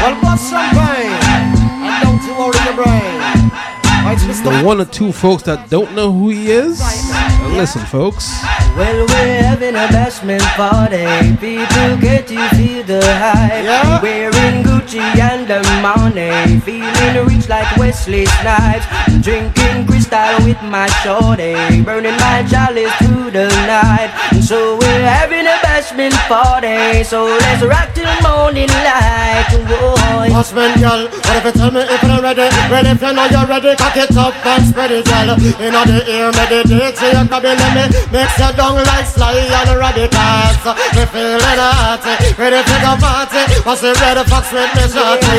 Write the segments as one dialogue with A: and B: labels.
A: Well, bust champagne. And don't you worry your brain.
B: The one or two folks that don't know who he is, listen, folks.
C: Well, we're having a bashment party. People get to feel the hype.
A: Yeah.
C: Wearing Gucci and the money. Feeling rich like Wesley Snipes. Drinking crystal with my shorty. Burning my chalice through the night. So we're having a bashment party. So let's rock till morning light. Boy.
A: Husband, girl, what if you tell me if you're ready? Ready if you know you're ready, cock it up and spread it, girl. In the ear, meditate, so you can be let me mix your down like sly and radicals. Me feeling hot, ready to go party. What's the red fox with me shorty?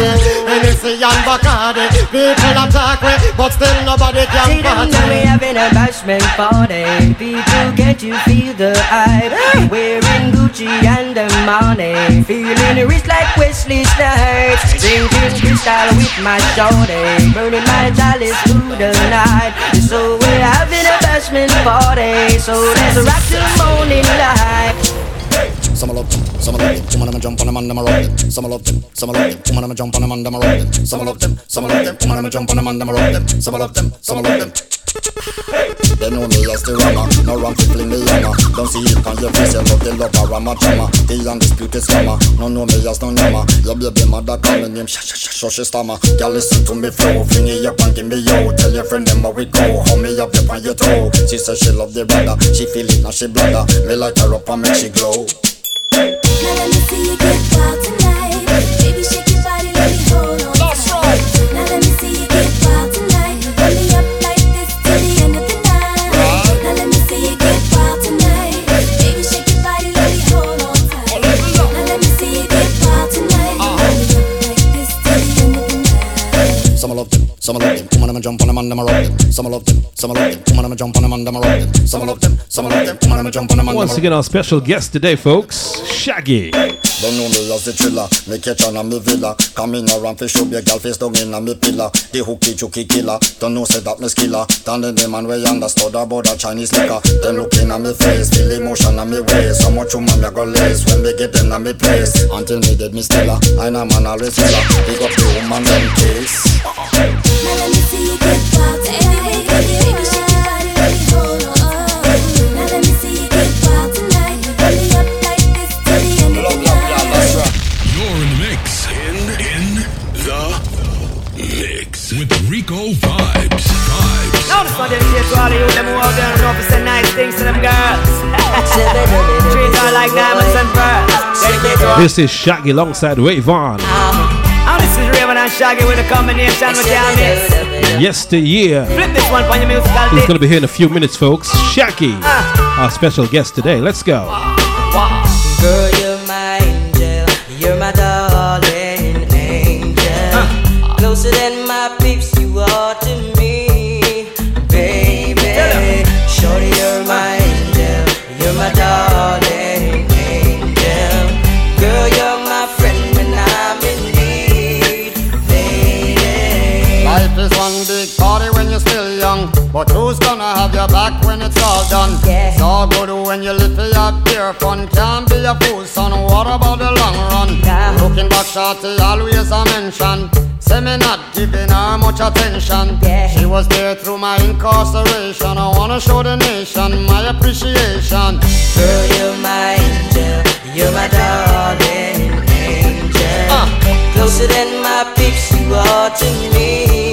A: Hennessy and Bacardi, people attack me, but still nobody can
C: See them
A: party.
C: we having a bashment party People, can't you feel the hype? Wearing Gucci and the money Feeling rich like Wesley Snipes Drinking crystal with my shorty Burning my chalice through the night So we're having a bashment party So let's rock till morning light
D: Some love some love some of them jump on them and them roll. Some love them, some love some of them jump on them and them roll. Some love them, some love them, some of them jump on them and them roll. Some love them, some love them. Me the rammer, no wrong to fling me hammer. Don't see it on your face, you love the lover, rama drama. The undisputed scammer, no know me as no number. Your baby mother call me name, shh shh stammer. Girl listen to me flow, fling it up and give me yo. Tell your friend them how we go, hold me up there on your toe. She said she love the brother, she feel it now she bladder. Me light her up and make she glow.
E: Now let me see you get wild tonight. Baby,
D: Some love them, some love them. Come on, them jump on them and them a them. Some love them, some love them. Come on, them jump on them and them a them. Some love them, some love them. Come on, them jump on them and
B: Once again, our special guest today, folks, Shaggy.
D: Don't know me as the thriller, me catch on a me villa. Coming around fi show be a gal face down in a me pillar. The hooky chooky killer, don't know say that me skiller. Standing the man way understood about that Chinese liquor. Them looking at me face, feel emotion on me waist. So much woman me go lace when me get them on me place. Until me dead me stiller, I know man always killer. Big up the woman them case.
E: Now let me see you get wild tonight. Baby, shake your body, hold on. Now let me see you get wild tonight. Hold me up like this till the end of the night.
F: You're in the mix. In in the mix with Rico Vibes. Vibes.
C: Now this one dedicated to all of you them who out there and know to say nice things to them girls Treat her like diamonds and pearls Dedicated to all
B: This is Shaggy alongside Ray ah. Vaughn.
C: Now this is Rayvon and Shaggy with a combination with mix
B: Yesteryear.
C: Flip this one for your musical dick
B: going to be here in a few minutes, folks? Ah. Shaggy, our special guest today. Let's go.
C: Girl, you're my
A: pure fun. Can't be a fool, son. What about the long run?
C: Yeah.
A: Looking back, shorty, always a mention. Say me not giving her much attention.
C: Yeah.
A: She was there through my incarceration. I wanna show the nation my appreciation.
C: Girl, you're my angel, you're my darling angel.
A: Uh.
C: Closer than my peeps, you are to me,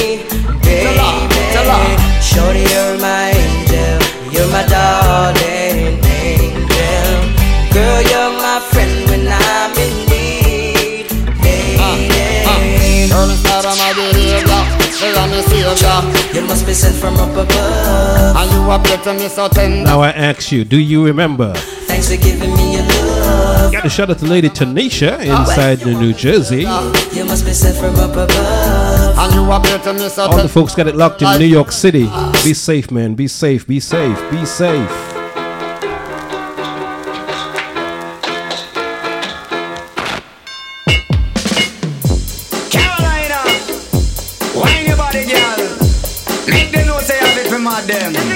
C: baby.
A: Tell her, tell her.
C: Shorty, you're my angel, you're my darling angel. Girl, you're my friend when I'm in need, lady.
A: me savior.
C: You must be sent from up above.
A: And you appear to me so tender.
B: Now I ask you, do you remember?
C: Thanks for giving me your love.
B: Got a shout out to Lady Tanisha inside the New Jersey.
C: You must be sent from up above.
A: And you appear to me so
B: All the folks got it locked in New York City. Be safe, man. Be safe. Be safe. Be safe.
G: Carolina, wine your body, girl. Make them know say I have it for my them.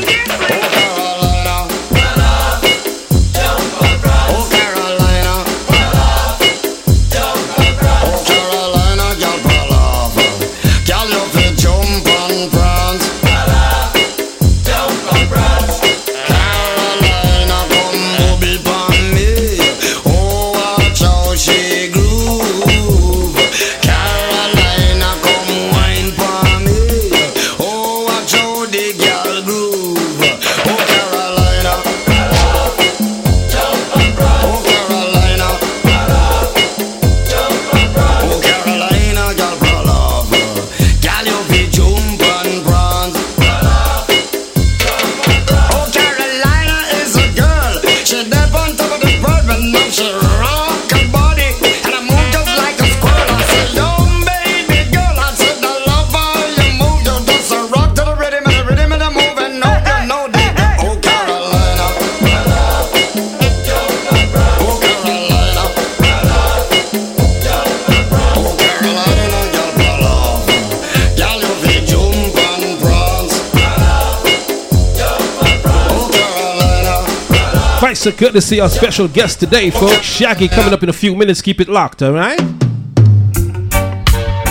B: Right, so good to see our special guest today, folks. Shaggy coming up in a few minutes. Keep it locked, all right?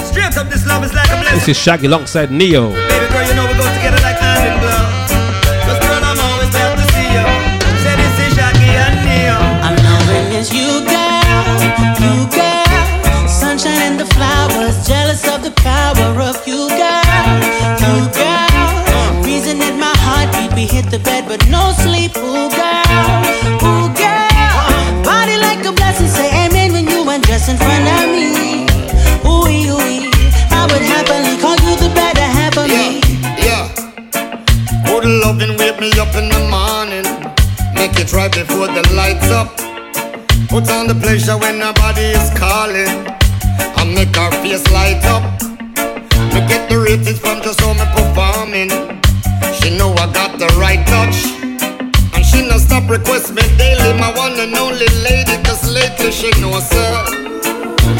G: Straight up, this love is like a blessing.
B: This is Shaggy alongside Ne-Yo.
G: Baby girl, you know
A: before the lights up. Put on the pleasure when nobody is calling. I make her face light up. Me get the ratings from just how me performing. She know I got the right touch. And she no stop request me daily. My one and only lady. Cause lately she knows her.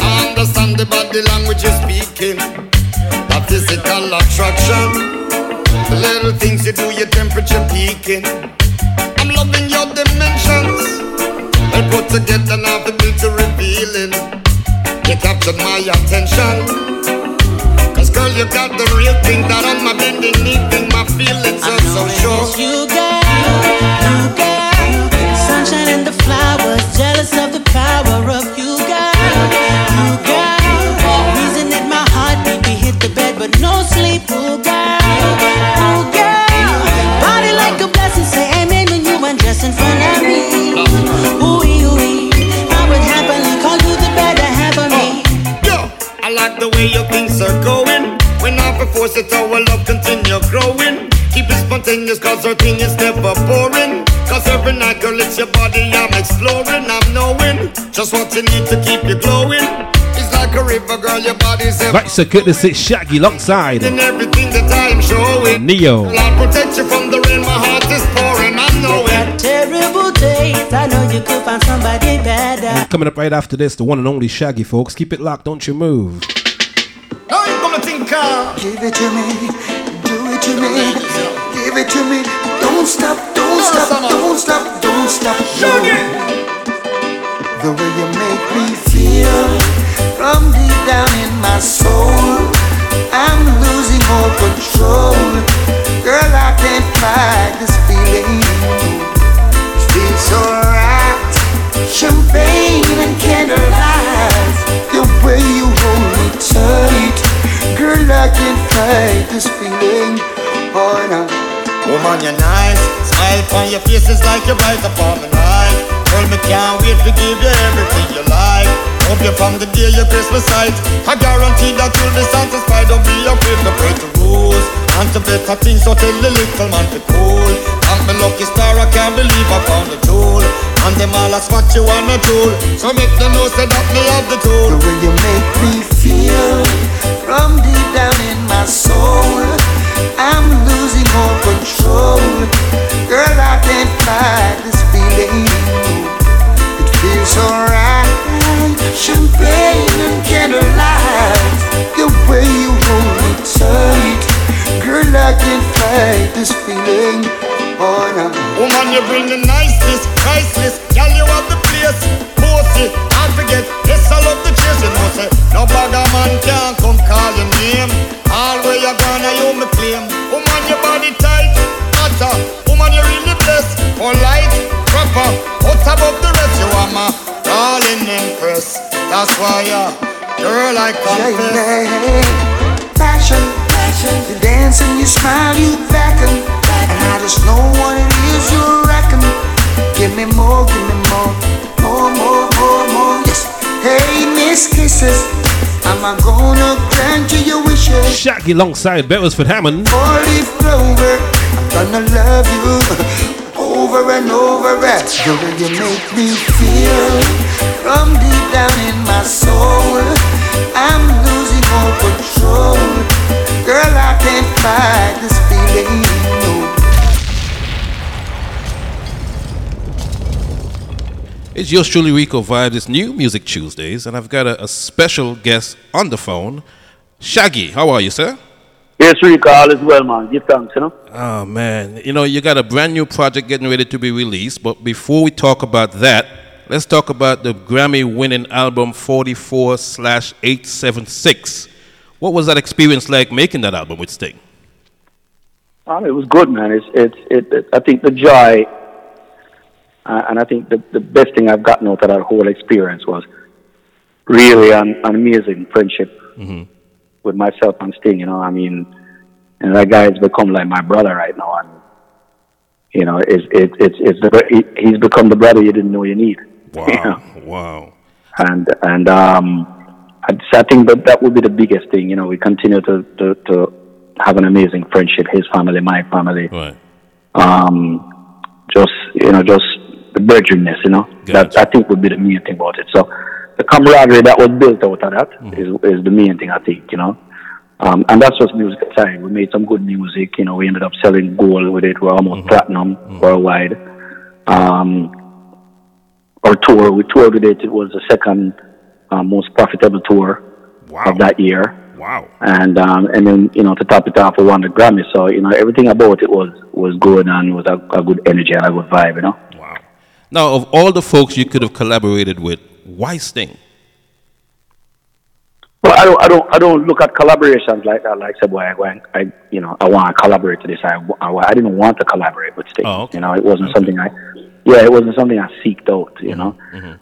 A: I understand the body language you're speaking. That physical attraction. The little things you do, your temperature peaking. Loving your dimensions. They put together now the beauty revealing. You captured my attention. Cause girl, you got the real thing that on my bending knee thing. My feelings are so sure.
H: You, girl, you, girl. Sunshine and the flowers, jealous of the power of
A: force it, our love continue growing. Keep it spontaneous, cause our thing is never boring. Cause every night, girl, it's your body I'm exploring. I'm knowing just what you need to keep you glowing. It's like a river, girl, your body's ever
B: Right, so good to see Shaggy alongside
A: in everything that I'm showing.
B: Ne-Yo.
A: Lord, protect you from the rain, my heart is pouring. I know it.
H: Got terrible days, I know you could find somebody better.
B: Coming up right after this, the one and only Shaggy, folks. Keep it locked, don't you move.
G: Now you gonna think, uh,
I: Give it to me, do it to me, give it to me. Don't stop, don't stop, don't stop, don't stop. No. The way you make me feel from deep down in my soul, I'm losing all control. Girl, I can't fight this can't fight this feeling. Oh no.
A: Woman, you're nice. Smile on your face is like you're right upon the night. Girl, me can't wait to give you everything you like. Hope you from the day your Christmas sight. I guarantee that you'll be satisfied. Don't be afraid to break the rules.
D: to better things, so tell the little man to cool. Thank me lucky star, I can't believe I found the tool. And them all a spot you on a tool. So make them know say that me have the tool.
I: The way you make me feel from deep down in my soul. I'm losing all control. Girl, I can't fight this feeling. It feels alright. Champagne and candlelight. The way you hold me tight. Girl, I can't fight this feeling. Oh, no.
D: Woman, you bring the niceness, priceless. Girl, you have the place. Bossy, I forget. Yes, I love the chase. You know, say, no bagger man can come call your name. All where you gonna, you me claim. Woman, your body tight, hotter. Woman, you really blessed. Polite, proper, out above the rest. You are my darling empress. That's why, uh, girl, I confess.
I: Passion, passion. You dance and you smile, you beckon. And I just know what it is you reckon. Give me more, give me more, more, more, more, more. Yes. Hey, Miss Kisses, am I gonna grant you your wishes?
B: Shaggy alongside Beresford Hammond.
I: Four leaf clover, I'm gonna love you over and over again. The way you make me feel from deep down in my soul. I'm losing all control. Girl, I can't fight this feeling. No.
B: It's yours truly, Rico Vibes. It's New Music Tuesdays, and I've got a, a special guest on the phone. Shaggy, how are you, sir?
J: Yes, Rico, all is well, man. Give thanks, you know.
B: Oh, man. You know, you got a brand new project getting ready to be released, but before we talk about that, let's talk about the Grammy winning album 44 slash 876. What was that experience like making that album with Sting?
J: Um, it was good, man. It's, it's, it, it, I think the joy, uh, and I think the, the best thing I've gotten out of that whole experience was really an, an amazing friendship
B: Mm-hmm.
J: with myself and Sting. You know, I mean, and that guy has become like my brother right now, and you know, it's it's it's, it's the, he's become the brother you didn't know you need.
B: Wow.
J: You know?
B: Wow.
J: and and um, I, I think that that would be the biggest thing. You know, we continue to to, to have an amazing friendship. His family, my family.
B: Right.
J: Um, just you know, just the brethrenness. You know, that I think would be the main thing about it. So the camaraderie that was built out of that is is the main thing. I think. You know. Um, and that's just music aside. We made some good music. You know, we ended up selling gold with it. We're almost platinum worldwide. Um, our tour, we toured with it. It was the second uh, most profitable tour of that year.
B: Wow.
J: And um, and then you know to top it off, we won the Grammy. So you know everything about it was was good and was a, a good energy and a good vibe. You know.
B: Now, of all the folks you could have collaborated with, why Sting?
J: Well, I don't, I don't, I don't look at collaborations like that. Like, say, boy, I, I, you know, I want to collaborate to this. I, I, I didn't want to collaborate with Sting. You know, it wasn't something I, yeah, it wasn't something I seeked out. You know,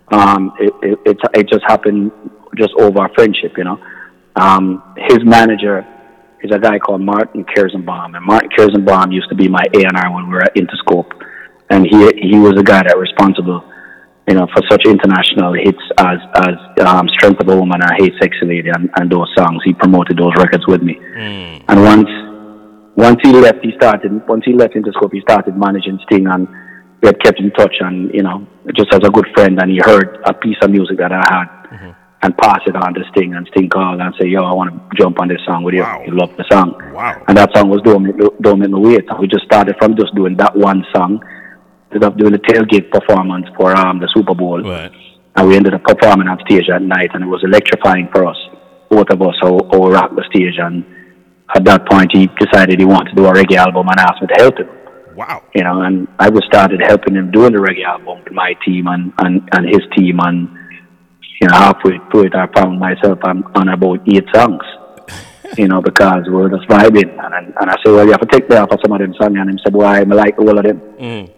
J: um, it, it, it, it just happened just over our friendship. You know, um, his manager is a guy called Martin Kierszenbaum, and Martin Kierszenbaum used to be my A and R when we were at Interscope, and he he was the guy that responsible you know, for such international hits as as um, "Strength of a Woman" and "Hey Sexy Lady" and, and those songs. He promoted those records with me. And once once he left, he started. Once he left Interscope, he started managing Sting, and we had kept in touch. And you know, just as a good friend, and he heard a piece of music that I had, and passed it on to Sting. And Sting called and said, "Yo, I want to jump on this song with you. He loved the song."
B: Wow.
J: And that song was "Don't Make, Don't Make Me Wait." And we just started from just doing that one song ended up doing a tailgate performance for um, the Super Bowl.
B: Right.
J: And we ended up performing on stage at night, and it was electrifying for us, both of us, who, who rocked the stage. And at that point, he decided he wanted to do a reggae album and asked me to help him.
B: Wow.
J: You know, and I was started helping him doing the reggae album with my team and, and, and his team. And, you know, halfway through it, I found myself on, on about eight songs. You know, because we were just vibing. And, and, and I said, well, you have to take me off of some of them songs. And he said, why? I like all of them.
B: Mm.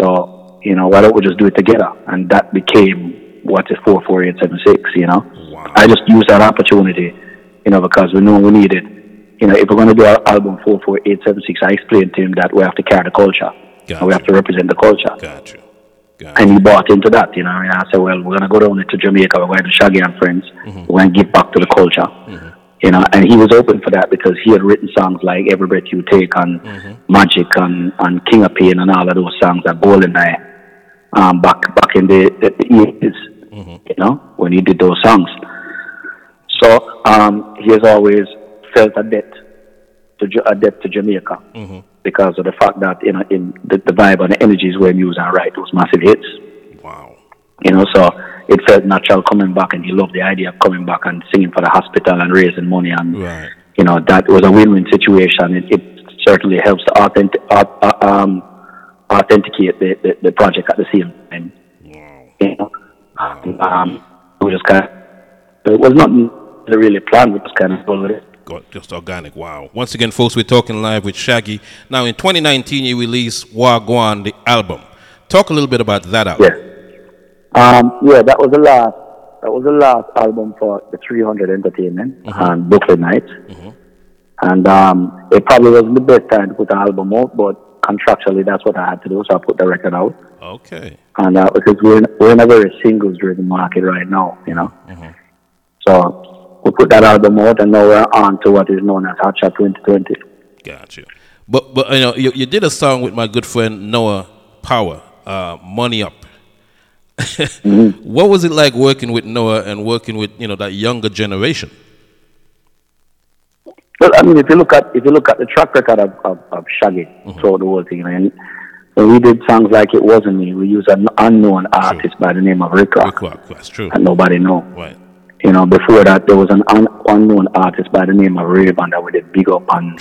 J: So, you know, why don't we just do it together? And that became what is 44876, you know? I just used that opportunity, you know, because we knew we needed, you know, if we're going to do our album 44876, I explained to him that we have to carry the culture. And we have to represent the culture.
B: Gotcha.
J: And he bought into that, you know. And I said, well, we're going to go down to Jamaica. We're going to Shaggy and Friends. Mm-hmm. We're going to give back to the culture. Mm-hmm. You know, and he was open for that because he had written songs like Every Breath You Take and Magic and, and King of Pain and all of those songs that Golden Eye um, back back in the, the, the 80s, you know, when he did those songs. So um, he has always felt a debt to a debt to Jamaica because of the fact that you know in the, the vibe and the energies were used and write those massive hits.
B: Wow.
J: You know, so it felt natural coming back, and he loved the idea of coming back and singing for the hospital and raising money, and
B: Right.
J: you know that was a win-win situation. It, it certainly helps to authentic, uh, uh, um, authenticate the, the, the project at the same time. You know, um, we just kind of it was not really planned. We just kind of followed it.
B: Got just organic. Wow. Once again, folks, we're talking live with Shaggy. Now, in 2019, you released Wagwan, the album. Talk a little bit about that album.
J: Um, yeah, that was the last. That was the last album for the 300 Entertainment and Brooklyn Knights. And um, it probably wasn't the best time to put the album out, but contractually, that's what I had to do. So I put the record out.
B: Okay.
J: And uh, because we're in, we're in a very singles-driven market right now, you know. So we put that album out, and now we're on to what is known as Hot 2020.
B: Gotcha. But but you know you, you did a song with my good friend Noah Powa, uh, Money Up. Mm-hmm. What was it like working with Noah and working with you know that younger generation?
J: Well, I mean, if you look at if you look at the track record of, of, of Shaggy mm-hmm. throughout the whole thing, and when we did songs like "It Wasn't Me," we used an unknown artist by the name of Rick Rock,
B: That's true.
J: And nobody know.
B: Right.
J: You know, before that, there was an un- unknown artist by the name of Rayvon that we did big up on,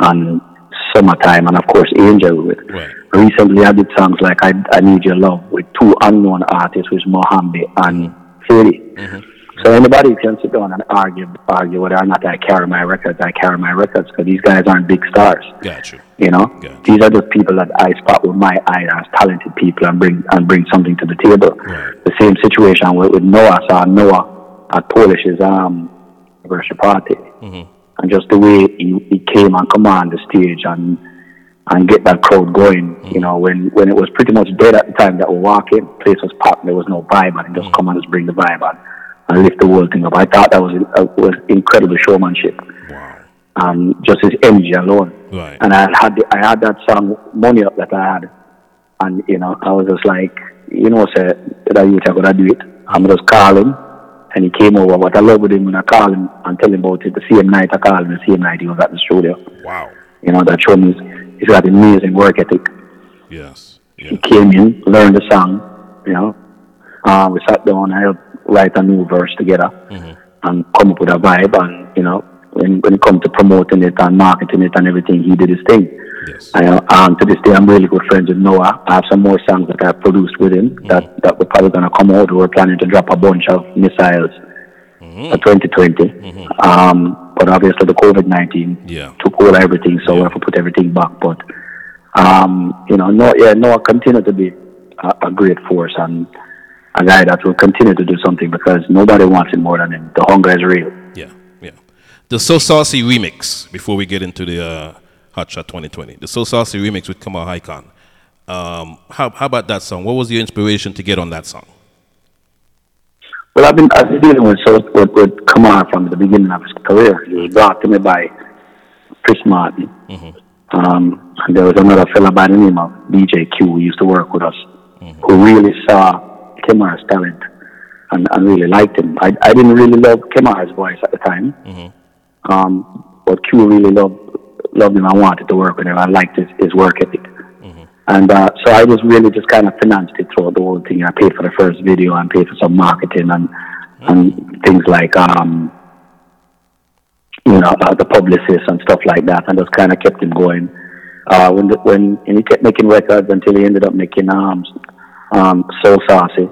J: on Summertime, and of course Angel with.
B: Right.
J: Recently, I did songs like I, I Need Your Love with two unknown artists, which Mohombi and Faydee. So anybody can sit down and argue argue whether or not I carry my records. I carry my records because these guys aren't big stars.
B: Got you.
J: You know, these are just people that I spot with my eye as talented people and bring and bring something to the table. The same situation with, with Noah. So Noah at Polish's um anniversary party, and just the way he, he came and come on the stage and and get that crowd going. You know, when when it was pretty much dead at the time that we walk in, place was packed. There was no vibe, and he just come and just bring the vibe on and lift the whole thing up. I thought that was uh, was incredible showmanship. Um, just his energy alone.
B: Right.
J: And I had the, I had that song "Money Up" that I had, and you know I was just like, you know, say that you gonna do it. I'm just call him, and he came over. What I love with him when I call him and tell him about it, the same night I called him, the same night he was at the studio.
B: Wow.
J: You know that shows me he's- got an amazing work ethic.
B: Yes.
J: He came in, learned the song, you know. Uh, we sat down and helped write a new verse together and come up with a vibe. And, you know, when, when it comes to promoting it and marketing it and everything, he did his thing. I, uh, um, to this day, I'm really good friends with Noah. I have some more songs that I've produced with him that, that we're probably going to come out. We're planning to drop a bunch of missiles for 2020. Um, but obviously, the COVID 19
B: Yeah.
J: took over everything, so we have to put everything back. But um, you know, Noah, yeah, Noah continue to be a, a great force and a guy that will continue to do something because nobody wants it more than him. The hunger is real.
B: Yeah, yeah. The So Saucy remix, before we get into the uh, Hot Shot 2020. The So Saucy remix with Kamal Haikon. Um, how, how about that song? What was your inspiration to get on that song?
J: Well, I've been I've been dealing with with, with Kamar from the beginning of his career. He was brought to me by Chris Martin. Um, and there was another fella by the name of DJ Q who used to work with us, who really saw Kamar's talent and, and really liked him. I, I didn't really love Kamar's voice at the time, um, but Q really loved loved him. I wanted to work with him. I liked his, his work ethic. And uh, so I was really just kind of financed it throughout the whole thing. I paid for the first video and paid for some marketing and and things like um, you know uh, the publicists and stuff like that, and just kind of kept him going. Uh, when the, when and he kept making records until he ended up making um, um, So Saucy.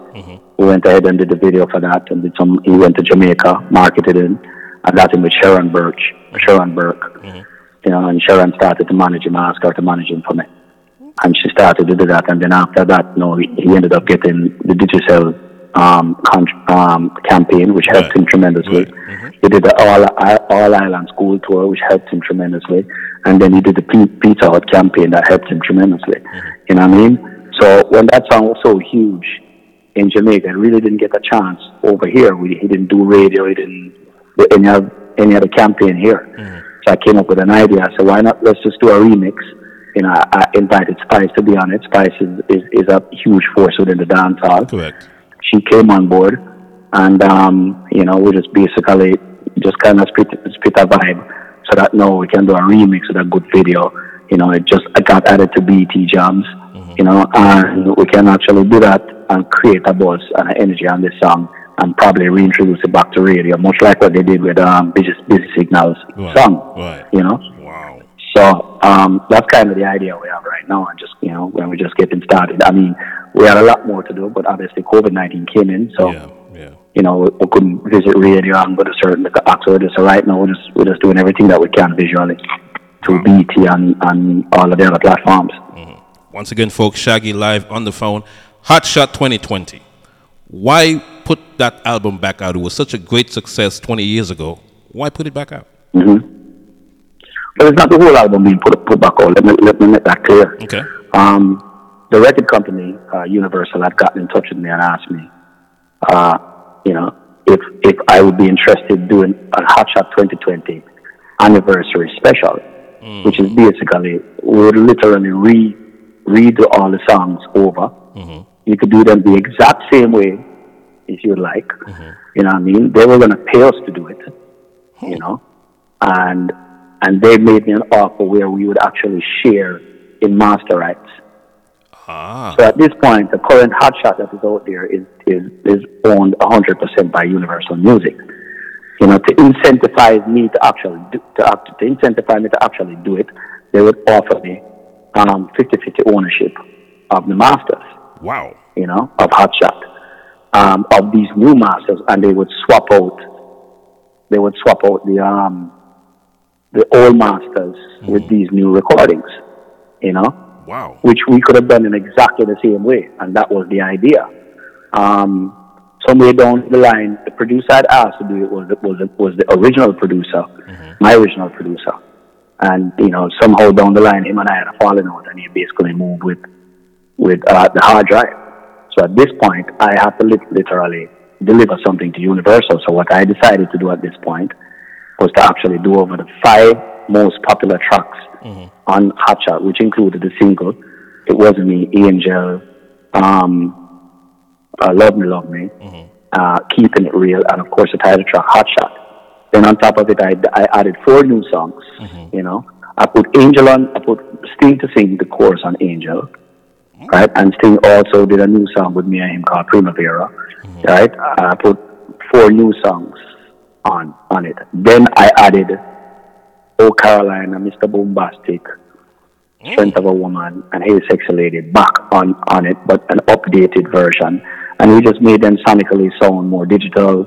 J: We went ahead and did the video for that, and did some. He went to Jamaica, marketed it, and got him with Sharon Birch, Sharon Burke. You know, and Sharon started to manage him, asked her to manage him for me and she started to do that. And then after that, you know, he, ended up getting the digital um, con- um, campaign, which helped him tremendously. He did the All, All Island School Tour, which helped him tremendously. And then he did the P- Pizza Hut campaign that helped him tremendously. You know what I mean? So when that song was so huge in Jamaica, it really didn't get a chance over here. We, he didn't do radio, he didn't do any of any other campaign here. So I came up with an idea. I said, why not? Let's just do a remix. You know, I, I invited Spice to be on it. Spice is, is, is a huge force within the dance hall.
B: Correct.
J: She came on board, and um, you know, we just basically just kind of split split a vibe, so that now we can do a remix with a good video. You know, it just got added to BT Jams. You know, and we can actually do that and create a buzz and an energy on this song and probably reintroduce it back to radio, much like what they did with um, Busy, Busy Signals
B: Right,
J: song.
B: right.
J: You know?
B: Wow.
J: So um, that's kind of the idea we have right now, and just you know when we're just getting started. I mean, we had a lot more to do, but obviously COVID nineteen came in, so you know we, we couldn't visit radio and go to certain activities. So right now we're just we're just doing everything that we can visually through BT and, and all of the other platforms.
B: Once again, folks, Shaggy live on the phone. Hot Shot 2020. Why put that album back out? It was such a great success 20 years ago. Why put it back out?
J: Mm-hmm. But it's not the whole album being put put back out. Let me let me make that clear.
B: Okay.
J: Um, the record company, uh, Universal, had gotten in touch with me and asked me, uh, you know, if if I would be interested in doing a Hot Shot 2020 anniversary special, which is basically we would literally re redo all the songs over. Mhm. You could do them the exact same way if you'd like. You know what I mean? They were going to pay us to do it. You know, and and they made me an offer where we would actually share in master rights.
B: Ah.
J: So at this point, the current hotshot that is out there is is, is owned 100% by Universal Music. You know, to incentivize me to actually do, to, act, to incentivize me to actually do it, they would offer me um, 50-50 ownership of the masters.
B: Wow.
J: You know, of hotshot, um, of these new masters, and they would swap out. They would swap out the um, the old masters with these new recordings. You know
B: Wow.
J: which we could have done in exactly the same way, and that was the idea. Um, somewhere down the line, the producer I'd asked to do it was was was the original producer, my original producer, and you know somehow down the line, him and I had a falling out, and he basically moved with with uh, the hard drive. So at this point, I have to lit- literally deliver something to Universal. So what I decided to do at this point was to actually do over the five most popular tracks on Hotshot, which included the single "It Wasn't Me," "Angel," um, uh, "Love Me, Love Me," uh, "Keeping It Real," and of course the title track "Hotshot." Then on top of it, I, I added four new songs. You know, I put Angel on. I put Steve to sing the chorus on Angel, right? And Sting also did a new song with me and him called Primavera, right? I put four new songs on on it. Then I added Oh Carolina, Mr. Bombastic, Strength of a Woman, and Hey Sexy Lady back on, on it, but an updated version. And we just made them sonically sound more digital,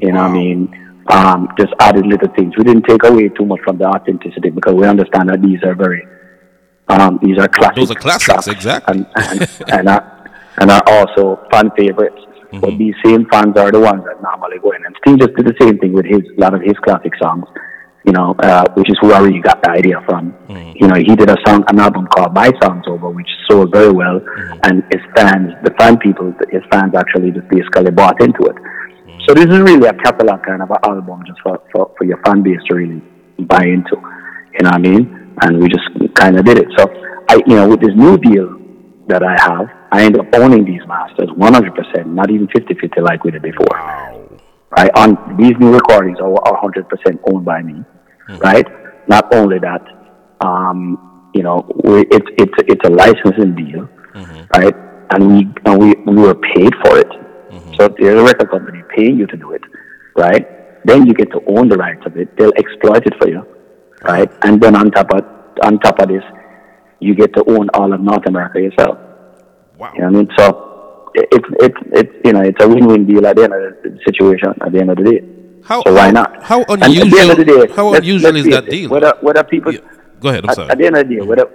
J: you know what I mean? Um, just added little things. We didn't take away too much from the authenticity because we understand that these are very, um, these are classics.
B: Those are classics, exactly.
J: And, and, and, are, and are also fan favorites. But these same fans are the ones that normally go in. And Steve just did the same thing with his, a lot of his classic songs you know, uh, which is I really got the idea from. You know, he did a song, an album called My Songs Over, which sold very well, and his fans, the fan people, his fans actually just basically bought into it. So this is really a catalog kind of an album just for, for, for your fan base to really buy into. You know what I mean? And we just kind of did it. So I, you know, with this new deal that I have, I end up owning these masters 100%, not even 50-50 like we did before. Right? On these new recordings are, are 100% owned by me hmm. right? Not only that, um, you know, it's it's it's a licensing deal, mm-hmm. right? And we and we we were paid for it. Mm-hmm. So there's a record company paying you to do it, right? Then you get to own the rights of it. They'll exploit it for you, right? And then on top of on top of this, you get to own all of North America yourself.
B: Wow.
J: You know what I mean? So it- it's it's it's you know it's a win-win deal at the end of the situation. At the end of the day.
B: How,
J: so why not?
B: How
J: And at the end
B: unusual,
J: day,
B: how
J: let's-
B: unusual
J: let's
B: is that
J: it,
B: deal?
J: Whether whether people
B: Go ahead, I'm sorry.
J: at the end of the day, mm. whether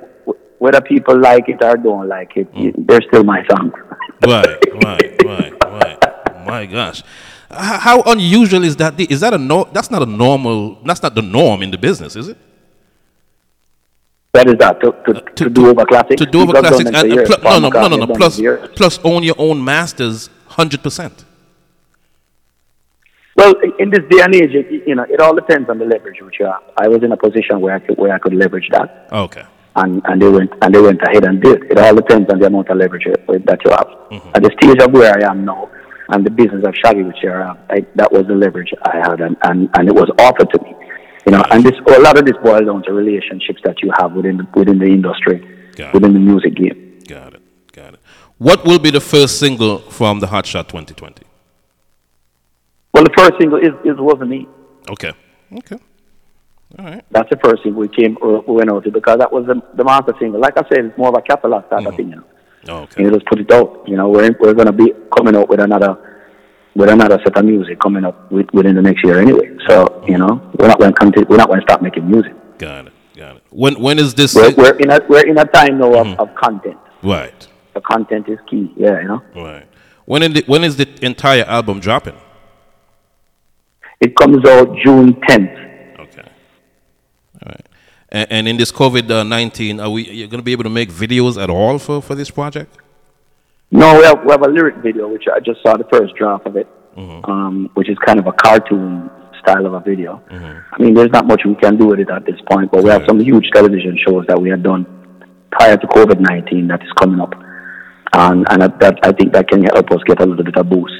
J: whether people like it or don't like it, mm. they're still my songs.
B: right, right, right. My gosh. How unusual is that? Is that a no? That's not a normal. That's not the norm in the business, is it?
J: That is that to, uh, to, to, do over classics.
B: To do over classics, and, and pl- no, no, no, no, no. Plus,
J: them for years.
B: plus, own your own masters, hundred percent.
J: Well, in this day and age, it, you know, it all depends on the leverage which you have. I was in a position where I could, where I could leverage that,
B: Okay.
J: and, and they went and they went ahead and did. It all depends on the amount of leverage that you have. Mm-hmm. At the stage of where I am now, and the business of Shaggy which I have, I, that was the leverage I had, and, and, and it was offered to me. You know, and this a lot of this boils down to relationships that you have within the, within the industry, within the music game.
B: Got it. Got it. What will be the first single from the Hot Shot 2020?
J: Well, the first single is, is wasn't me.
B: Okay. Okay. All right.
J: That's the first thing we came uh, we went out to because that was the, the master single. Like I said, it's more of a catalog type of mm-hmm. thing. You know,
B: Oh, okay.
J: you know, just put it out. You know, we're we're gonna be coming out with another with another set of music coming up with, within the next year anyway. So you know, we're not going to we're not going to stop making music.
B: Got it. Got it. When when is this?
J: We're, we're in a we're in a time now of, mm-hmm. of content.
B: Right.
J: The content is key. Yeah, you know.
B: Right. When in the, when is the entire album dropping?
J: It comes out June 10th.
B: Okay. All right. And, and in this COVID nineteen, are we you going to be able to make videos at all for, for this project?
J: No, we have, we have a lyric video, which I just saw the first draft of it, um, which is kind of a cartoon style of a video. I mean, there's not much we can do with it at this point, but we have some huge television shows that we have done prior to COVID 19 that is coming up. And, and that, I think that can help us get a little bit of boost.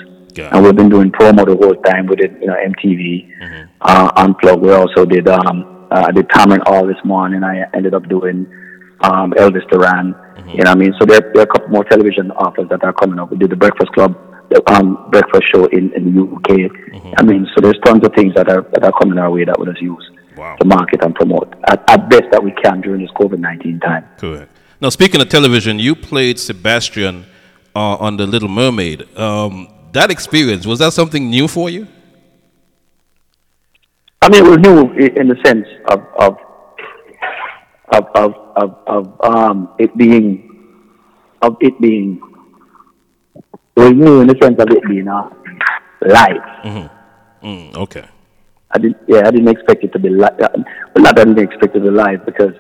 J: And we've been doing promo the whole time. We did, you know, MTV, uh, Unplug. We also did, um, uh, I did Cameron All this morning. I ended up doing um, Elvis Duran. You know what I mean? So there, there are a couple more television offers that are coming up. We did the Breakfast Club, the um, breakfast show in, in the UK. I mean, so there's tons of things that are that are coming our way that we'll just use to market and promote at, at best that we can during this COVID 19 time.
B: Correct. Now, speaking of television, you played Sebastian uh, on The Little Mermaid. Um, that experience was that something new for you?
J: I mean, it was new in the sense of of of of of, of um, it being of it being it was new in the sense of it being uh, live.
B: Mm-hmm. Mm, okay.
J: I didn't, yeah, I didn't expect it to be live. Well, not that I didn't expect it to be live because,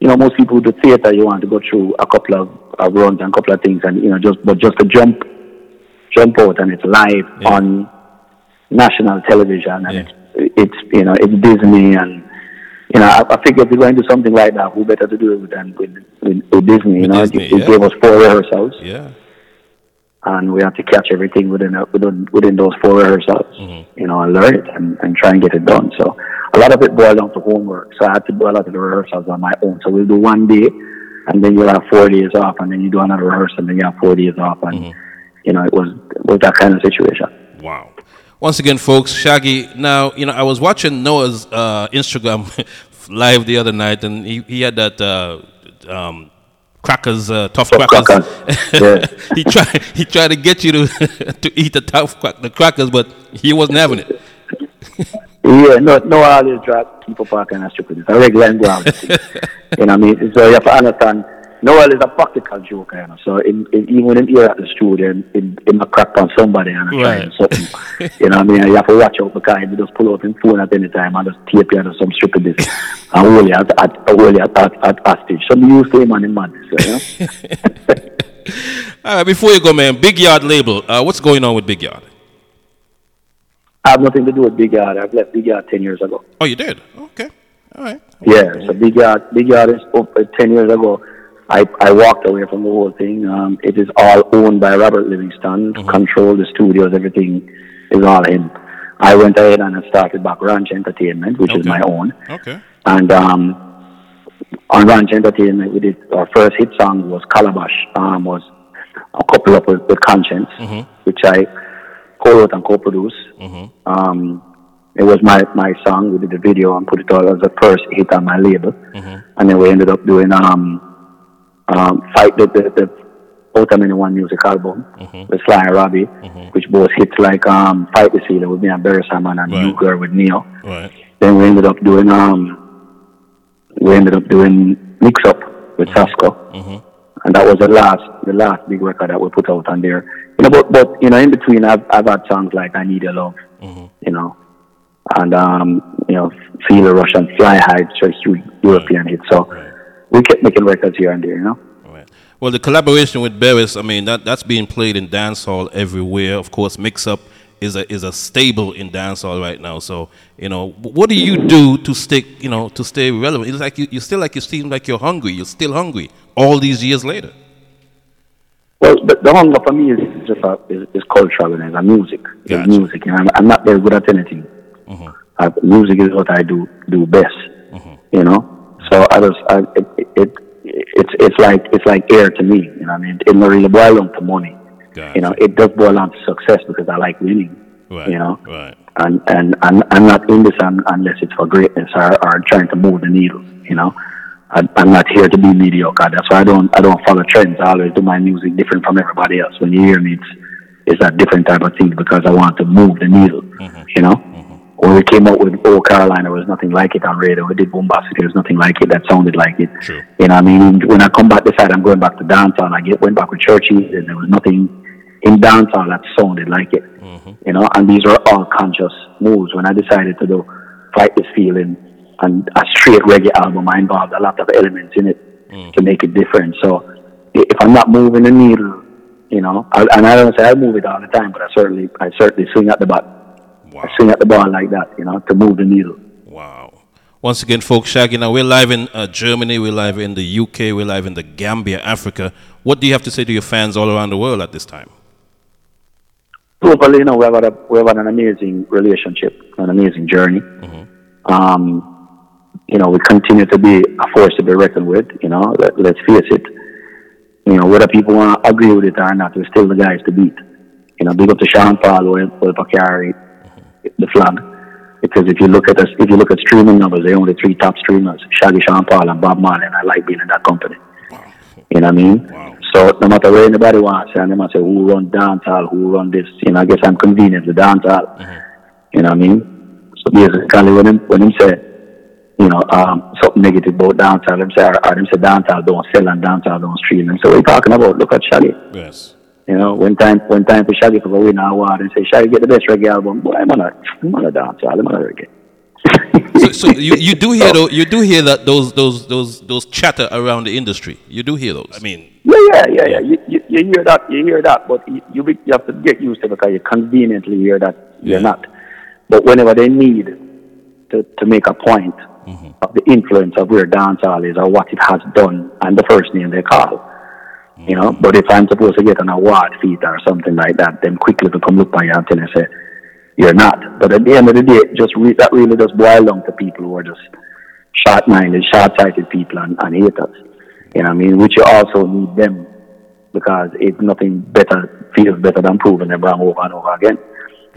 J: you know, most people who do theater, you want to go through a couple of, of runs and a couple of things, and you know, just but just to jump, jump out and it's live on national television, and it's, it's you know, it's Disney, and you know, I, I figured if we're going to do something like that, who better to do it than with with, with Disney? You know,
B: Disney,
J: it, it gave us four rehearsals
B: Yeah.
J: and we have to catch everything within a, within within those four rehearsals, mm-hmm. you know, and learn it and, and try and get it done. So a lot of it boiled down to homework. So I had to do a lot of the rehearsals on my own. So we'll do one day, and then you'll have four days off, and then you do another rehearsal, and then you have four days off, and mm-hmm. you know, it was it was that kind of situation.
B: Wow. Once again, folks, Shaggy. Now, you know, I was watching Noah's uh, Instagram live the other night, and he, he had that uh, um, crackers, uh, tough, crackers. he tried he tried to get you to to eat the tough crack, the crackers, but he wasn't having it.
J: Yeah, no, no, I just drop people parking and stupid. It's a regular and ground. you know what I mean? So you have to understand. Noel is a practical joker, you know. So in, in, even when here at the studio, him, him, him a crack on somebody and right. something. you know what I mean? You have to watch out because he just pull out his phone at any time and just tape you some stupidnness and hold you at, at, hold you at, at, at hostage. So to him and him madness, you know?
B: All right, before you go, man, Big Yard label. Uh, what's going on with Big Yard?
J: I have nothing to do with Big Yard. I've left Big Yard 10 years ago.
B: Oh, you did? Okay. All right.
J: Yeah, so Big Yard, Big Yard is uh, 10 years ago. I, I walked away from the whole thing. Um, it is all owned by Robert Livingston. Control the studios, everything is all him. I went ahead and I started back Ranch Entertainment, which is my own.
B: Okay.
J: And um, on Ranch Entertainment, we did our first hit song was Calabash. Um, was a couple up with, with Conscience, which I co-wrote and co-produced. Um, it was my, my song. We did the video and put it all as the first hit on my label. And then we ended up doing um, um, Fight the, the, the Ultimate One music album with Sly and Robbie, which both hits like um, Fight the Sealer with me and Barry Simon and New Girl with Neil.
B: Right.
J: Then we ended up doing um, we ended up doing Mix Up with Sasko, and that was the last the last big record that we put out on there. You know, but but you know, in between, I've I've had songs like I Need Your Love, you know, and um, you know, Feel the Russian Fly High, just huge European hit. So we kept making records here and there, you know.
B: Well, the collaboration with Beres, I mean, that, that's being played in dancehall everywhere. Of course, Mix Up is a is a stable in dancehall right now. So you know, what do you do to stick? You know, to stay relevant? It's like you, you still like you seem like you're hungry. You're still hungry all these years later.
J: Well, the, the hunger for me is just a, is, is cultural and it's a music. It's music, and I'm, I'm not very good at anything.
B: Mm-hmm.
J: Uh, music is what I do do best.
B: Mm-hmm.
J: You know, so I just I, it, it, it it's it's like it's like air to me. You know, I mean, it really boil down to money. You know, it does boil down to success because I like winning.
B: Right.
J: You know,
B: Right.
J: and and I'm, I'm not in this un, unless it's for greatness or, or trying to move the needle. You know, I, I'm not here to be mediocre. That's why I don't I don't follow trends. I always do my music different from everybody else. When you hear me, it's it's a different type of thing because I want to move the needle. Mm-hmm. You know, when we came out with Old Carolina, there was nothing like it on radio. We did Boombastic, there was nothing like it that sounded like it.
B: True.
J: You know, what I mean, when I come back this side, I'm going back to downtown. I get went back with Churchies, and there was nothing in downtown that sounded like it. Mm-hmm. You know, and these were all conscious moves. When I decided to do fight this feeling and a straight reggae album, I involved a lot of elements in it mm. to make it different. So if I'm not moving the needle, you know, I, and I don't say I move it all the time, but I certainly, I certainly swing at the bat. I swing at the ball like that, you know, to move the needle. Wow.
B: Once again, folks, Shaggy, now we're live in uh, Germany, we're live in the UK, we're live in the Gambia, Africa. What do you have to say to your fans all around the world at this time?
J: Hopefully, you know, we have had a, we have had an amazing relationship, an amazing journey. Um, you know, we continue to be a force to be reckoned with. You know, let, let's face it. You know, whether people want to agree with it or not, we're still the guys to beat. You know, big up to Sean Paul will, will carry the flag. Because if you look at us, if you look at streaming numbers, they're only three top streamers: Shaggy, Sean Paul, and Bob Marley. And I like being in that company. You know what I mean? So no matter where anybody wants, and they might say who run dancehall, who run this, you know, I guess I'm convenient with dancehall. You know what I mean? So basically, when him when him say, you know, um, something negative about dancehall, him say, or, or him say dancehall don't sell and dancehall don't stream. And so we're talking about? Look at Shaggy.
B: Yes.
J: You know, when time when time for Shaggy for go win an award and say, Shaggy get the best reggae album. Boy, I'm on a I'm on a dancehall, I'm on a reggae.
B: so, so you, you do hear though, you do hear that those those those those chatter around the industry. You do hear those. I mean,
J: Yeah, yeah, yeah, yeah. You, you, you hear that, you hear that, but you, you, you have to get used to it because you conveniently hear that you're not. But whenever they need to, to make a point mm-hmm. of the influence of where dancehall is or what it has done, I'm the first name they call. You know, but if I'm supposed to get an award feat or something like that, then quickly to come look by you and tell you, say, you're not. But at the end of the day, just re- that really does boil down to people who are just short-minded, short-sighted people and, and haters. You know what I mean? Which you also need them because it's nothing better, feels better than proving them wrong over and over again.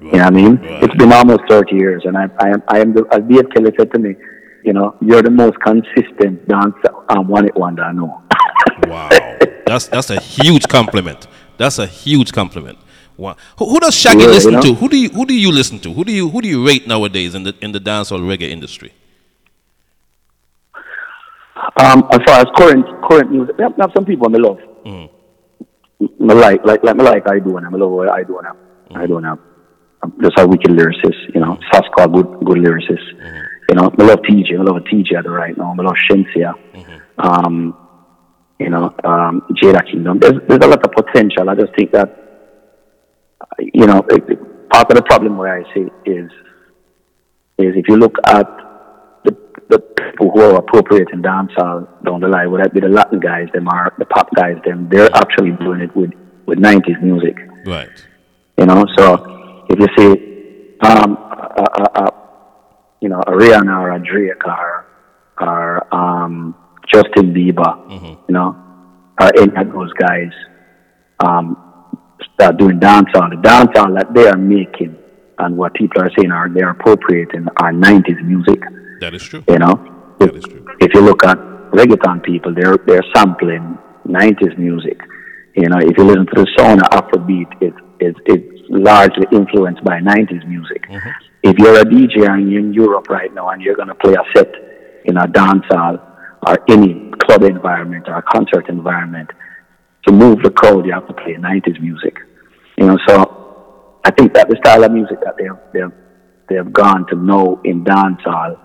J: You know what I mean? It's been almost 30 years and I, I am, I am the, as Dave Kelly said to me, you know, you're the most consistent dancer and one it wonder I know.
B: wow, that's that's a huge compliment. That's a huge compliment. Wow. Who, who does Shaggy
J: Yeah, you
B: listen
J: know?
B: to? Who do you who do you listen to? Who do you who do you rate nowadays in the in the dancehall reggae industry?
J: Um, as far as current current music, I have, some people I love.
B: Mm.
J: I like like like me like I do and I love what I do and I, I don't have I'm just a wicked lyricist, you know. Sasqa good good lyricist. You know, I love Teejay, I love Teejay at the right now. I love Shenseea. Um, you know, um, Jada Kingdom. There's there's a lot of potential. I just think that you know, it, part of the problem where I see is is if you look at the the people who are appropriating dancehall down the line, whether it be the Latin guys, them are the pop guys, them they're actually doing it with with nineties music.
B: Right.
J: You know, so if you see um a, a, a, you know, a Rihanna or a Drake or or um Justin Bieber, you know, or any of those guys, um, start doing dancehall. The dancehall that they are making and what people are saying are they're appropriating our nineties music.
B: That is true.
J: You know, if, if you look at reggaeton people, they're they're sampling '90s music. You know, if you listen to the sound of Afrobeat, it, it it's largely influenced by '90s music. If you're a DJ and you're in Europe right now and you're gonna play a set in a dance hall or any club environment or a concert environment, to move the crowd, you have to play '90s music. You know, so I think that the style of music that they've they've they've gone to know in dance hall,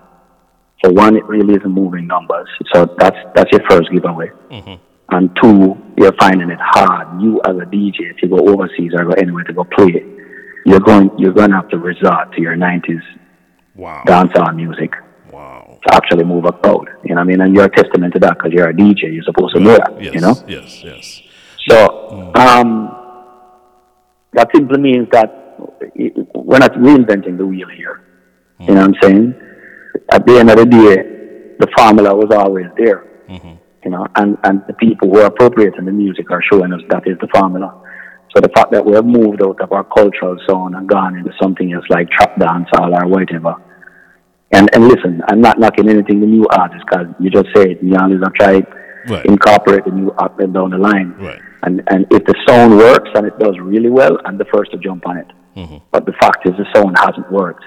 J: for one, it really isn't moving numbers. So that's that's your first giveaway. Mm-hmm. And two, you're finding it hard. You as a DJ, you go overseas or go anywhere to go play, you're going you're going to have to resort to your 90s
B: wow.
J: dancehall music
B: wow.
J: to actually move a crowd. You know what I mean? And you're a testament to that because you're a DJ. You're supposed to know that.
B: Yes,
J: You know.
B: yes, yes.
J: So mm. um, that simply means that we're not reinventing the wheel here. You know mm. what I'm saying? At the end of the day, the formula was always there. Mm-hmm. You know, and, and the people who are appropriating the music are showing us that is the formula. So the fact that we have moved out of our cultural zone and gone into something else like trap dancehall or whatever. And and listen, I'm not knocking anything the new artists because you just said it. The artists have tried
B: Right.
J: incorporate the new up and down the line.
B: Right.
J: And and if the sound works and it does really well, I'm the first to jump on it. Mm-hmm. But the fact is, the sound hasn't worked.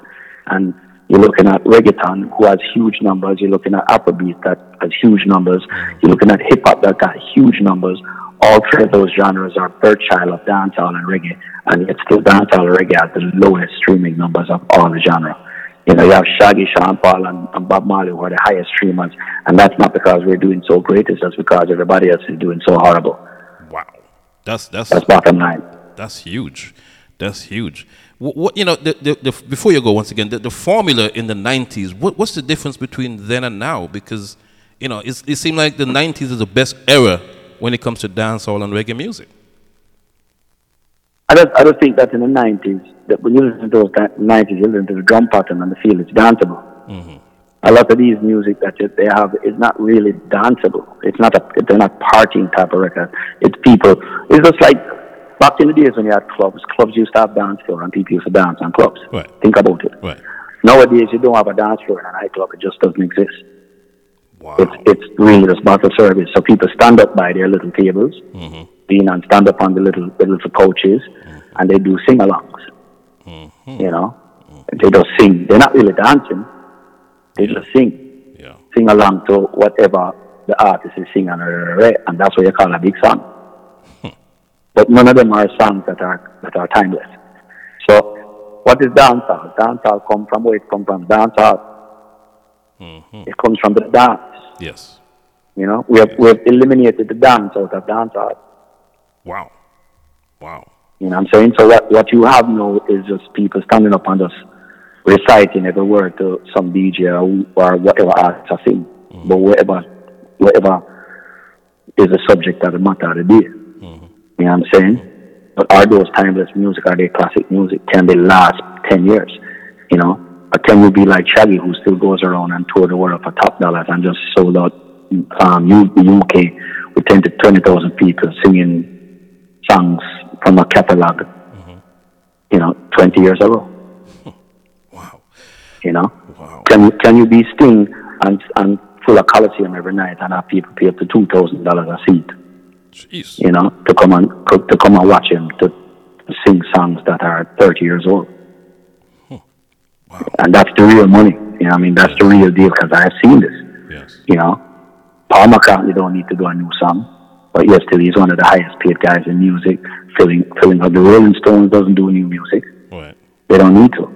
J: And you're looking at reggaeton, who has huge numbers. You're looking at Afrobeat that has huge numbers. Mm-hmm. You're looking at hip hop that got huge numbers. All three of those genres are birth child of dancehall and reggae, and yet still dancehall and reggae has the lowest streaming numbers of all the genre. You know, you have Shaggy, Sean Paul, and, and Bob Marley who are the highest streamers, and that's not because we're doing so great. It's just because everybody else is doing so horrible.
B: Wow. That's that's
J: That's bottom line.
B: That's huge. That's huge. What, what you know? The, the, the, before you go, once again, the, the formula in the '90s. What, what's the difference between then and now? Because you know, it seemed like the '90s is the best era when it comes to dancehall and reggae music.
J: I don't, I don't think that in the 90s, that when you listen to those 90s, you listen to the drum pattern and the feel it's danceable. Mm-hmm. A lot of these music that they have is not really danceable. It's not a, they're not partying type of record. It's people, it's just like back in the days when you had clubs, clubs used to have dance floor and people used to dance on clubs.
B: Right.
J: Think about it.
B: Right.
J: Nowadays, you don't have a dance floor in a nightclub. It just doesn't exist.
B: Wow.
J: It's, it's really just bottle service. So people stand up by their little tables, mm-hmm. being and stand up on the little, the little couches, mm-hmm. and they do sing-alongs. Mm-hmm. You know, they just sing. They're not really dancing. They just sing.
B: Yeah.
J: Sing along to whatever the artist is singing, and that's what you call a big song. Hmm. but none of them are songs that are that are timeless. So, what is dancehall? Dancehall come from where it comes from. Dancehall. It comes from the dance.
B: Yes.
J: You know, we have we have eliminated the dance out of dancehall.
B: Wow. Wow.
J: You know what I'm saying? So what what you have now is just people standing up and just reciting every word to some DJ or, or whatever artist are sing. Mm-hmm. But whatever whatever is the subject of the matter of the day. Mm-hmm. You know what I'm saying? Mm-hmm. But are those timeless music, are they classic music? Can they last ten years? You know? Or can we be like Shaggy who still goes around and tour the world for top dollars and just sold out um U- the UK with ten to twenty thousand people singing songs from a catalog, you know, 20 years ago.
B: Wow.
J: You know,
B: Wow.
J: can you can you be Sting and and full of Coliseum every night and have people pay up to two thousand dollars a seat,
B: Jeez.
J: you know, to come and to come and watch him to, to sing songs that are 30 years old. The real money. You know, I mean, that's the real deal because I have seen this.
B: Yes.
J: You know, Paul McCartney don't need to do a new song, but yes, still he's one of the highest paid guys in music. Filling filling up the Rolling Stones doesn't do new music.
B: Right.
J: They don't need to.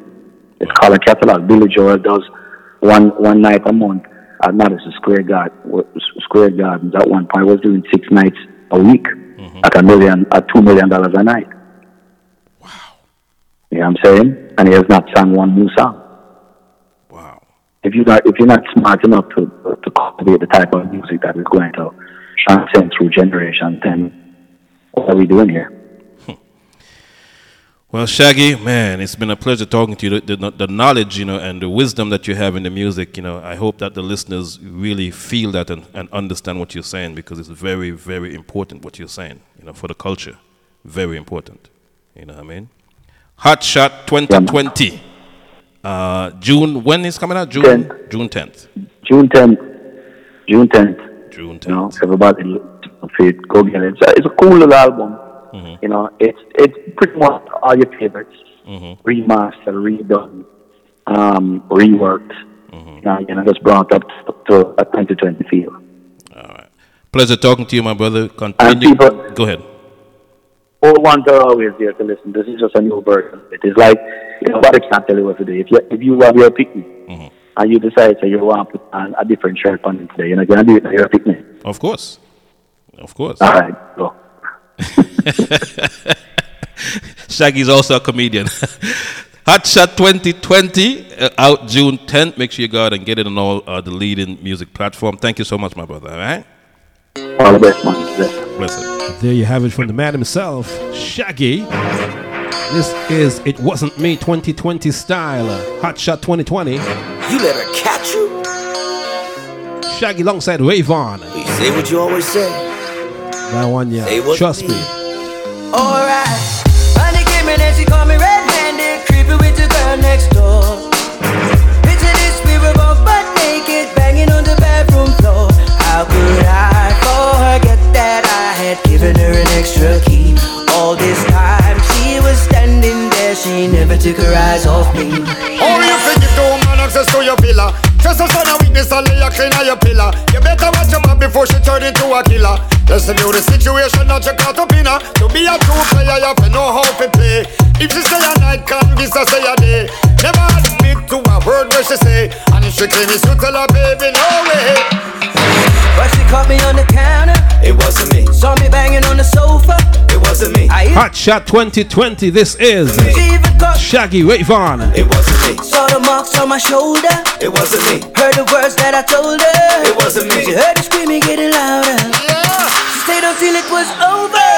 J: It's called a catalog. Billy Joel does one one night a month uh, at Madison Square Garden. Square Gardens at one point was doing six nights a week mm-hmm. at a million, at two million dollars a night. Wow. You know what I'm saying? And he has not sung one new song. If you're not if you're not smart enough to to cultivate the type of music that is going to transcend through generations, then what are we doing here? Hmm.
B: Well, Shaggy, man, it's been a pleasure talking to you. The, the, the knowledge, you know, and the wisdom that you have in the music, you know, I hope that the listeners really feel that and, and understand what you're saying because it's very, very important what you're saying, you know, for the culture. Very important. You know what I mean? Hot Shot 2020. Uh, June, when is coming out? June,
J: Tenth.
B: June 10th.
J: June 10th. June 10th.
B: June 10th.
J: You know, everybody it, go get it. It's a, it's a cool little album. You know, it's it's pretty much all your favorites, remastered, redone, um, reworked. You know, you know, just brought up to, to a 2020 feel. All right.
B: Pleasure talking to you, my brother. Continue.
J: people-
B: Go ahead.
J: Are always there to listen. This is just a new version. It is like you know, nobody can tell you what to do. If you if you have your picnic and you decide that you want to put on a different shirt on it today, you're not gonna do it at your picnic.
B: Of course. Of course.
J: All right, go.
B: Shaggy's also a comedian. Hot Shot 2020 uh, out June 10th. Make sure you go out and get it on all uh, the leading music platform. Thank you so much, my brother. All right.
J: All the best, man.
B: Bless it.
K: There you have it from the man himself, Shaggy. This is It Wasn't Me 2020 style, Hot Shot 2020.
L: You let her catch you?
K: Shaggy alongside Rayvon.
L: You say what you always say.
K: That one, yeah.
L: Say what
K: Trust
L: you
K: me.
C: Alright. Honey came in and she called me red-handed, creeping with the girl next door. Picture this, we were both butt naked, banging on the bathroom floor. How could her key? All this time she was standing there, she never took her eyes off me.
A: Oh, you think you do man access to your pillar? Just a son of weakness and lay a clean on your pillar. You better watch your mouth before she turn into a killer. Just to view the situation, not your caught up in her. To be a true player, you have to know how to play. If she say a night, can't be so say a day. Never admit to a word where she say. And if she claim it's you, tell her, baby, no way.
C: But she caught me on the counter.
L: It wasn't It wasn't me.
C: I
K: Hot Shot 2020. This is
C: She even caught
K: Shaggy Rayvon.
L: It wasn't me.
C: Saw the marks on my shoulder.
L: It wasn't me.
C: Heard the words that I told her.
L: It wasn't me.
C: She heard the screaming getting louder. Yeah. She stayed until it was over.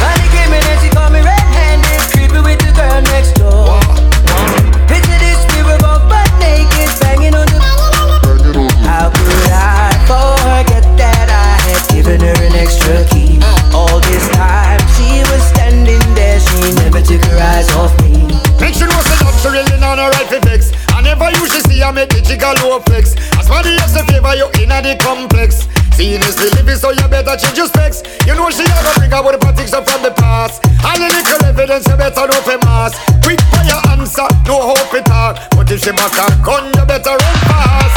C: Honey came in and she called me red-handed, creeping with the girl next door.
A: Usually see her make the jiggle low flex. As somebody else to favor you in the complex. Seeing is believing, so you better change your specs. You know she never bring out the politics up from the past. All the little evidence, you better know for mass. Quick fire answer, no hope it talk. But if she back a gun, you better run fast.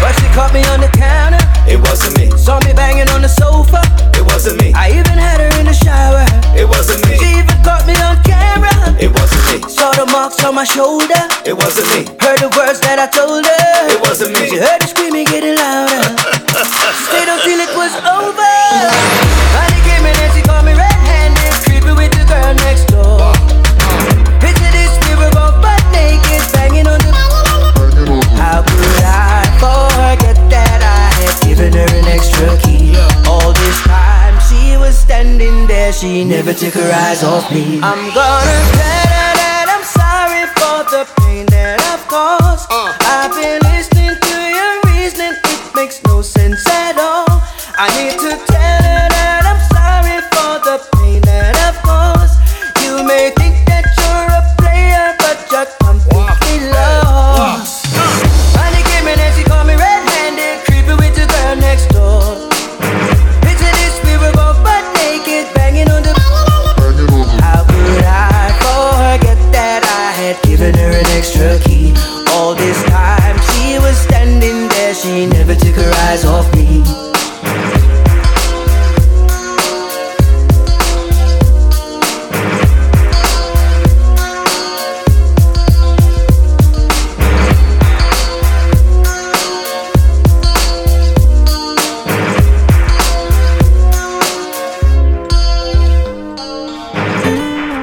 C: But she caught me on the counter.
L: It wasn't me.
C: Saw me banging on the sofa.
L: It wasn't me.
C: I even had her in the shower.
L: It wasn't me.
C: Marks on my shoulder.
L: It wasn't me.
C: Heard the words that I told her.
L: It wasn't me.
C: She heard the screaming getting louder. she stayed until it was over. Honey came in and she called me red-handed, creeping with the girl next door. Picture this, we were both butt naked, banging on the. How could I forget that I had given her an extra key? All this time she was standing there, she never took her eyes off me. I'm her